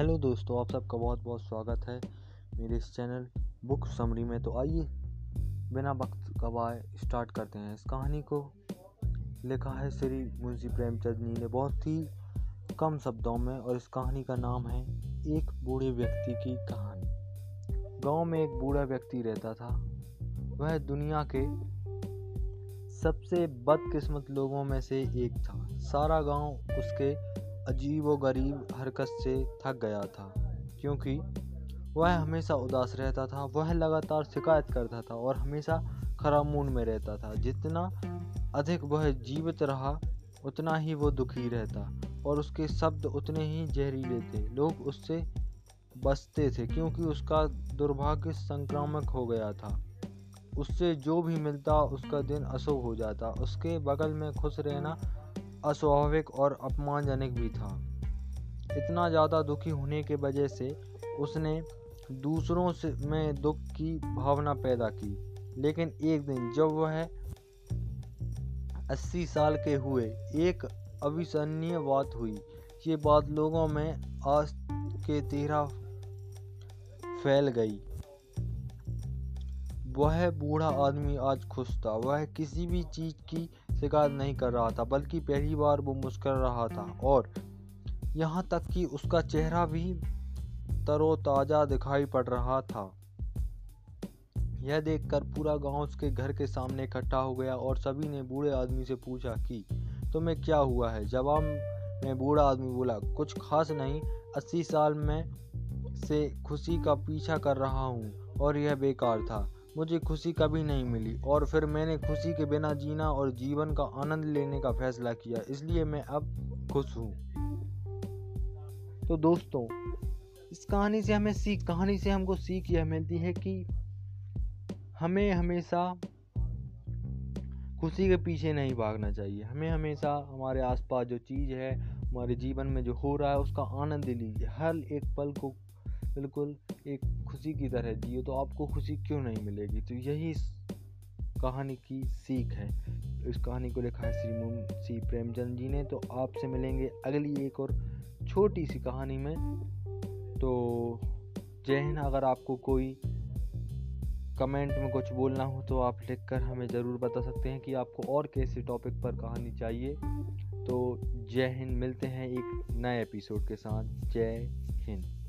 Hello दोस्तों, आप सबका बहुत बहुत स्वागत है मेरे इस चैनल बुक समरी में। तो आइए, बिना वक्त गवाए स्टार्ट करते हैं। इस कहानी को लिखा है श्री मुंशी प्रेमचंद जी ने बहुत ही कम शब्दों में और इस कहानी का नाम है एक बूढ़े व्यक्ति की कहानी। गाँव में एक बूढ़ा व्यक्ति रहता था। वह दुनिया के सबसे बदकिस्मत लोगों में से एक था। सारा गाँव उसके अजीब व गरीब हरकत से थक गया था, क्योंकि वह हमेशा उदास रहता था, वह लगातार शिकायत करता था और हमेशा खराब मूड में रहता था। जितना अधिक वह जीवित रहा, उतना ही वो दुखी रहता और उसके शब्द उतने ही जहरीले थे। लोग उससे बचते थे, क्योंकि उसका दुर्भाग्य संक्रामक हो गया था। उससे जो भी मिलता, उसका दिन अशुभ हो जाता। उसके बगल में खुश रहना अस्वाभाविक और अपमानजनक भी था। इतना ज़्यादा दुखी होने के वजह से उसने दूसरों से में दुख की भावना पैदा की। लेकिन एक दिन जब वह अस्सी साल के हुए, एक अविश्वसनीय बात हुई। ये बात लोगों में आज के तेरह फैल गई। वह बूढ़ा आदमी आज खुश था। वह किसी भी चीज़ की शिकायत नहीं कर रहा था, बल्कि पहली बार वो मुस्कर रहा था और यहाँ तक कि उसका चेहरा भी तरोताज़ा दिखाई पड़ रहा था। यह देखकर पूरा गाँव उसके घर के सामने इकट्ठा हो गया और सभी ने बूढ़े आदमी से पूछा कि, तुम्हें क्या हुआ है? जवाब में बूढ़ा आदमी बोला, कुछ खास नहीं, अस्सी साल में से खुशी का पीछा कर रहा हूँ और यह बेकार था। मुझे खुशी कभी नहीं मिली और फिर मैंने खुशी के बिना जीना और जीवन का आनंद लेने का फैसला किया, इसलिए मैं अब खुश हूँ। तो दोस्तों, इस कहानी से हमें सीख, कहानी से हमको सीख यह मिलती है कि हमें हमेशा खुशी के पीछे नहीं भागना चाहिए। हमें हमेशा हमारे आसपास जो चीज़ है, हमारे जीवन में जो हो रहा है, उसका आनंद लीजिए। हर एक पल को बिल्कुल एक खुशी की तरह जियो तो आपको खुशी क्यों नहीं मिलेगी? तो यही इस कहानी की सीख है। इस कहानी को लिखा है श्री मुंशी प्रेमचंद जी ने तो आपसे मिलेंगे अगली एक और छोटी सी कहानी में। तो जय हिंद, अगर आपको कोई कमेंट में कुछ बोलना हो तो आप लिख कर हमें ज़रूर बता सकते हैं कि आपको और कैसे टॉपिक पर कहानी चाहिए। तो जय हिंद, मिलते हैं एक नए एपिसोड के साथ। जय हिंद।